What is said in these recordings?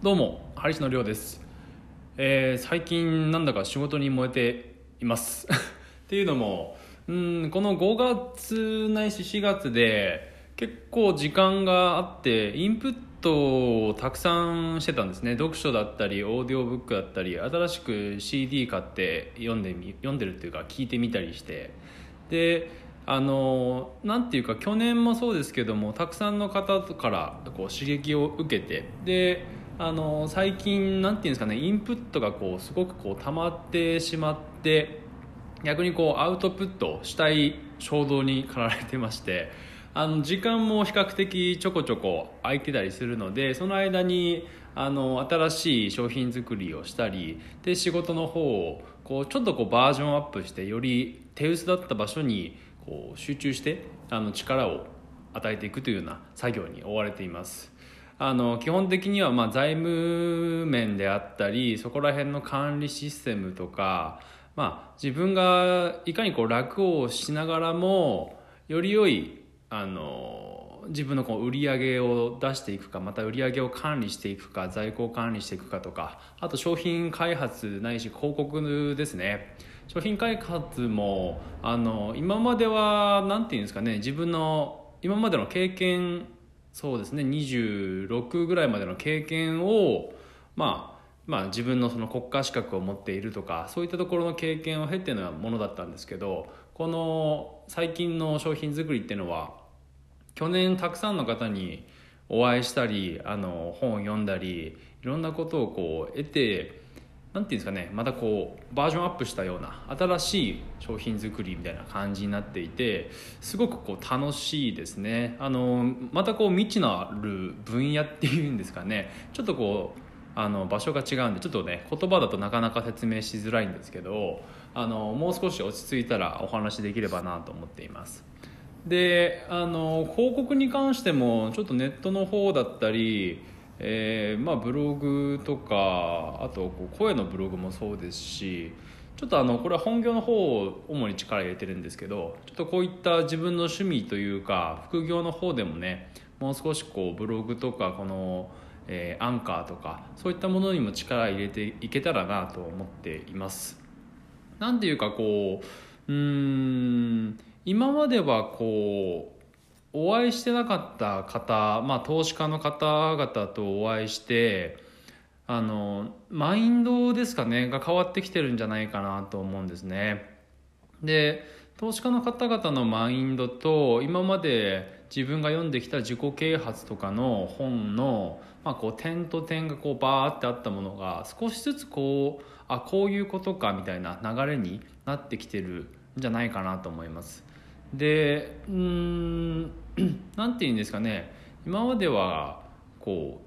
どうもハリスのりょうです、えー最近なんだか仕事に燃えています。っていうのもうんこの5月ないし4月で結構時間があってインプットをたくさんしてたんですね。読書だったりオーディオブックだったり新しく CD 買って読んでみ読んでるっていうか聞いてみたりして。であのなんていうか去年もそうですけどもたくさんの方からこう刺激を受けてであの最近なんていうんですかねインプットがこうすごくこう溜まってしまって逆にこうアウトプットしたい衝動に駆られてましてあの時間も比較的ちょこちょこ空いてたりするのでその間にあの新しい商品作りをしたりで仕事の方をこうちょっとこうバージョンアップしてより手薄だった場所にこう集中してあの力を与えていくというような作業に追われています。あの基本的にはまあ財務面であったりそこら辺の管理システムとか、まあ、自分がいかにこう楽をしながらもより良いあの自分のこう売り上げを出していくかまた売り上げを管理していくか在庫を管理していくかとかあと商品開発ないし広告ですね。商品開発もあの今までは何て言うんですかね自分の今までの経験そうですね。26ぐらいまでの経験をまあまあ自分のその国家資格を持っているとかそういったところの経験を経てのものだったんですけどこの最近の商品作りっていうのは去年たくさんの方にお会いしたりあの本を読んだりいろんなことをこう得てなんていうんですかねまたこうバージョンアップしたような新しい商品作りみたいな感じになっていてすごくこう楽しいですね。あのまたこう未知のある分野っていうんですかねちょっとこうあの場所が違うんでちょっとね言葉だとなかなか説明しづらいんですけどあのもう少し落ち着いたらお話できればなと思っています。であの広告に関してもちょっとネットの方だったりえーまあ、ブログとかあとこう声のブログもそうですしちょっとあのこれは本業の方を主に力入れてるんですけどちょっとこういった自分の趣味というか副業の方でもねもう少しこうブログとかこの、えーアンカーとかそういったものにも力入れていけたらなと思っています。なんていうかこううん今まではこうお会いしてなかった方、まあ、投資家の方々とお会いしてあのマインドですかねが変わってきてるんじゃないかなと思うんですね。で投資家の方々のマインドと今まで自分が読んできた自己啓発とかの本の、まあ、こう点と点がこうバーってあったものが少しずつこうあこういうことかみたいな流れになってきてるんじゃないかなと思います。でうん なんて言うんですかね。今まではこ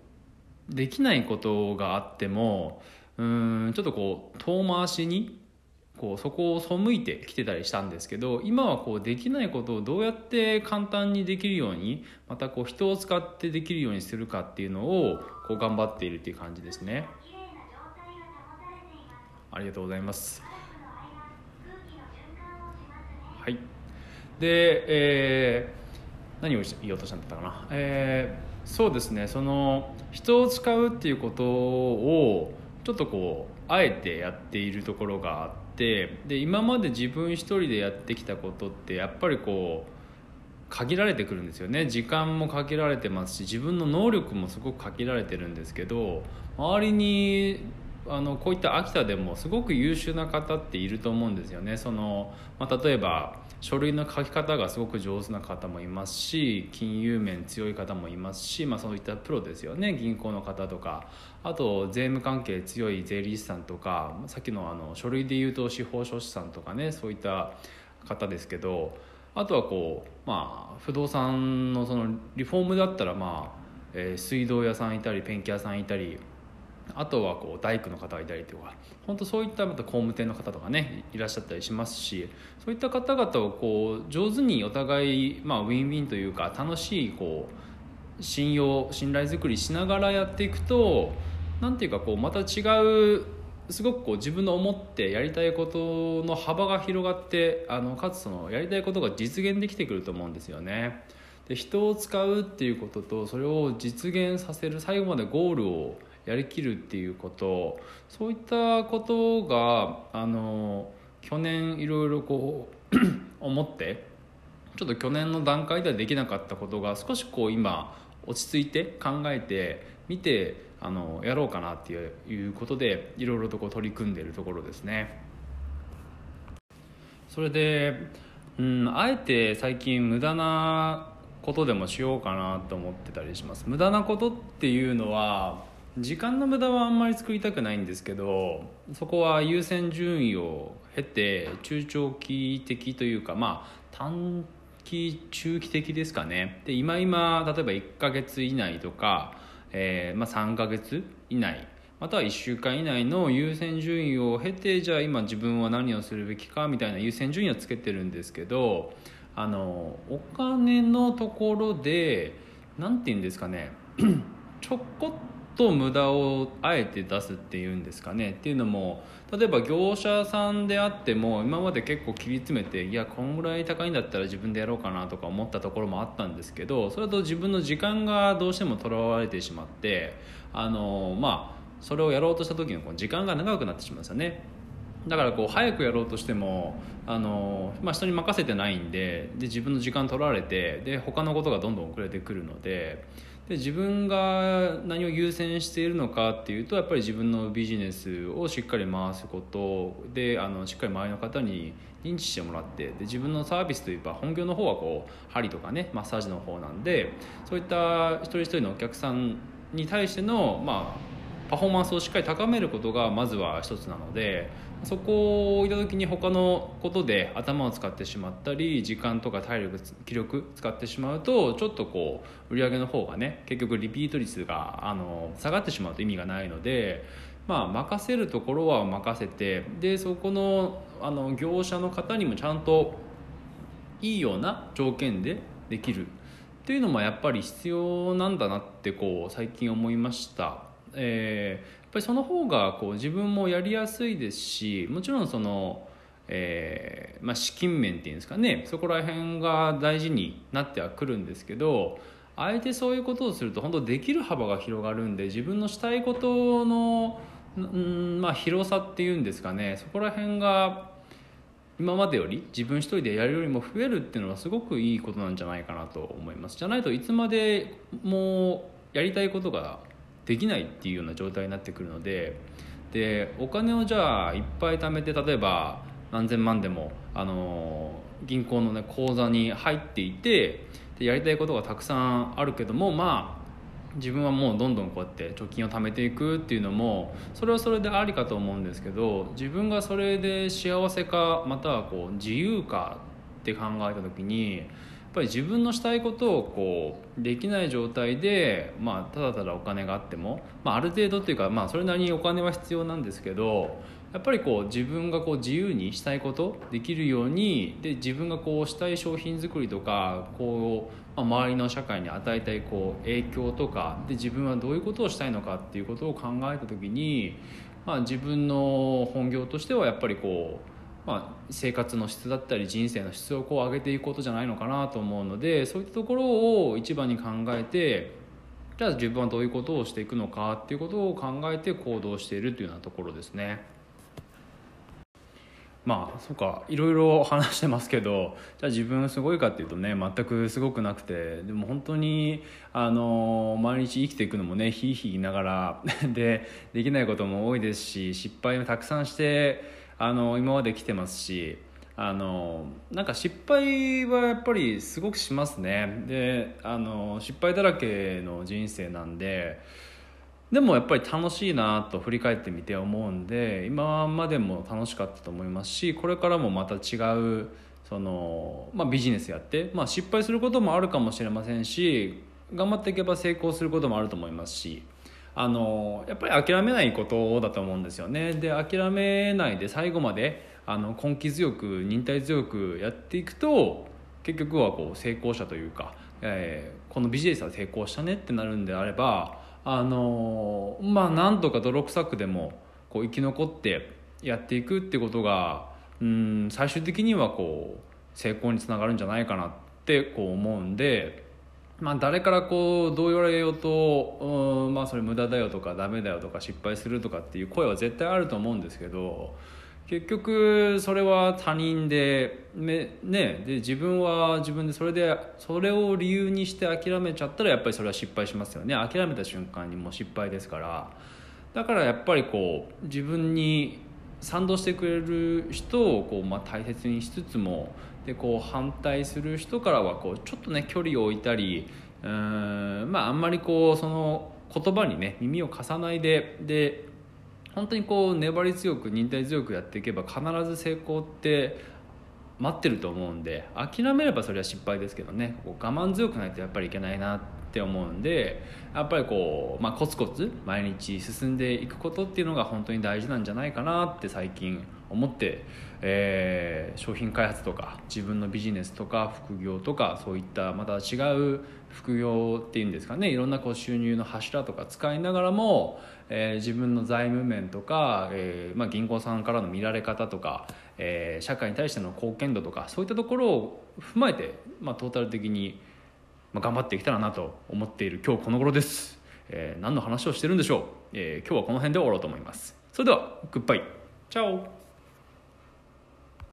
うできないことがあってもうんちょっとこう遠回しにこうそこを背いてきてたりしたんですけど今はこうできないことをどうやって簡単にできるようにまたこう人を使ってできるようにするかっていうのをこう頑張っているっていう感じですね。ありがとうございます。はい、えー何を言おうとしたんだったかな、えーそうですね。その人を使うっていうことをちょっとこうあえてやっているところがあってで今まで自分一人でやってきたことってやっぱりこう限られてくるんですよね。時間も限られてますし自分の能力もすごく限られてるんですけど周りにあのこういった秋田でもすごく優秀な方っていると思うんですよね。その、まあ、例えば書類の書き方がすごく上手な方もいますし金融面強い方もいますし、まあ、そういったプロですよね。銀行の方とか。あと税務関係強い税理士さんとかさっきのあの書類で言うと司法書士さんとかねそういった方ですけどあとはこう、まあ、不動産のそのリフォームだったら、まあえー水道屋さんいたりペンキ屋さんいたりあとはこう大工の方がいたりとか本当そういったまた工務店の方とかねいらっしゃったりしますしそういった方々をこう上手にお互い、まあ、ウィンウィンというか楽しいこう信用信頼作りしながらやっていくとなんていうかこうまた違うすごくこう自分の思ってやりたいことの幅が広がってあのかつそのやりたいことが実現できてくると思うんですよね。で人を使うっていうこととそれを実現させる最後までゴールをやりきるっていうことそういったことがあの去年いろいろこう 思ってちょっと去年の段階ではできなかったことが少しこう今落ち着いて考えてみてあのやろうかなっていうことでいろいろとこう取り組んでいるところですね。それで、うん、あえて最近無駄なことでもしようかなと思ってたりします無駄なことっていうのは時間の無駄はあんまり作りたくないんですけどそこは優先順位を経て中長期的というかまあ短期中期的ですかね。で今今例えば1ヶ月以内とか、えー、まあ、3ヶ月以内または1週間以内の優先順位を経てじゃあ今自分は何をするべきかみたいな優先順位をつけてるんですけどあのお金のところで何て言うんですかね。ちょこっとと無駄をあえて出すっていうんですかね。っていうのも例えば業者さんであっても今まで結構切り詰めていやこんぐらい高いんだったら自分でやろうかなとか思ったところもあったんですけどそれと自分の時間がどうしてもとらわれてしまってあのまあそれをやろうとした時の時間が長くなってしまうんですよね。だからこう早くやろうとしてもあの、まあ、人に任せてないんでで自分の時間取られてで他のことがどんどん遅れてくるのでで自分が何を優先しているのかっていうとやっぱり自分のビジネスをしっかり回すこと。であのしっかり周りの方に認知してもらってで自分のサービスといえば本業の方はこう針とかねマッサージの方なんでそういった一人一人のお客さんに対しての、まあ、パフォーマンスをしっかり高めることがまずは一つなのでそこを置いた時に他のことで頭を使ってしまったり時間とか体力気力使ってしまうとちょっとこう売り上げの方がね結局リピート率があの下がってしまうと意味がないので。まあ、任せるところは任せてでそこのあの業者の方にもちゃんといいような条件でできるっていうのもやっぱり必要なんだなってこう最近思いました。えー、ぱりその方がこう自分もやりやすいですしもちろんその、えーまあ、資金面っていうんですかねそこら辺が大事になってはくるんですけどあえてそういうことをすると本当できる幅が広がるんで自分のしたいことの、うんまあ、広さっていうんですかねそこら辺が今までより自分一人でやるよりも増えるっていうのはすごくいいことなんじゃないかなと思います。じゃないといつまでもやりたいことができないっていうような状態になってくるのででお金をじゃあいっぱい貯めて例えば何千万でもあの銀行の、ね、口座に入っていてでやりたいことがたくさんあるけどもまあ自分はもうどんどんこうやって貯金を貯めていくっていうのもそれはそれでありかと思うんですけど自分がそれで幸せかまたはこう自由かって考えた時にぱり自分のしたいことをこうできない状態で、まあ、ただただお金があっても、まあ、ある程度というか、まあ、それなりにお金は必要なんですけどやっぱりこう自分がこう自由にしたいことできるようにで自分がこうしたい商品作りとかこう、まあ、周りの社会に与えたいこう影響とかで自分はどういうことをしたいのかっていうことを考えた時に、まあ、自分の本業としてはやっぱりこうまあ、生活の質だったり人生の質をこう上げていくことじゃないのかなと思うのでそういったところを一番に考えてじゃあ自分はどういうことをしていくのかっていうことを考えて行動しているというようなところですね。まあそうかいろいろ話してますけどじゃあ自分すごいかっていうとね全くすごくなくてでも本当にあの毎日生きていくのもねひいひいながら でできないことも多いですし失敗をたくさんしてあの今まで来てますしあのなんか失敗はやっぱりすごくしますね。であの失敗だらけの人生なんででもやっぱり楽しいなと振り返ってみて思うんで今までも楽しかったと思いますしこれからもまた違うその、まあ、ビジネスやって、まあ、失敗することもあるかもしれませんし頑張っていけば成功することもあると思いますしあのやっぱり諦めないことだと思うんですよね。で諦めないで最後まであの根気強く忍耐強くやっていくと結局はこう成功者というか、えー、このビジネスは成功したねってなるんであればあのまあなんとか泥臭くでもこう生き残ってやっていくってことがうん最終的にはこう成功につながるんじゃないかなってこう思うんでまあ、誰からこうどう言われようと、うんまあ、それ無駄だよとかダメだよとか失敗するとかっていう声は絶対あると思うんですけど結局それは他人で,、ね、で自分は自分でそれでそれを理由にして諦めちゃったらやっぱりそれは失敗しますよね。諦めた瞬間にもう失敗ですから。だからやっぱりこう自分に賛同してくれる人をこう、まあ、大切にしつつもでこう反対する人からはこうちょっとね距離を置いたりうんまああんまりこうその言葉にね耳を貸さないでで本当にこう粘り強く忍耐強くやっていけば必ず成功って待ってると思うんで諦めればそれは失敗ですけどねこう我慢強くないとやっぱりいけないなって思うんでやっぱりこう、まあ、コツコツ毎日進んでいくことっていうのが本当に大事なんじゃないかなって最近思って、えー、商品開発とか自分のビジネスとか副業とかそういったまた違う副業っていうんですかねいろんなこう収入の柱とか使いながらも、えー、自分の財務面とか、えーまあ、銀行さんからの見られ方とか、え、社会に対しての貢献度とかそういったところを踏まえて、まあ、トータル的に、まあ、頑張っていけたらなと思っている今日この頃です、えー、何の話をしてるんでしょう、えー、今日はこの辺で終わろうと思います。それではグッバイチャオ。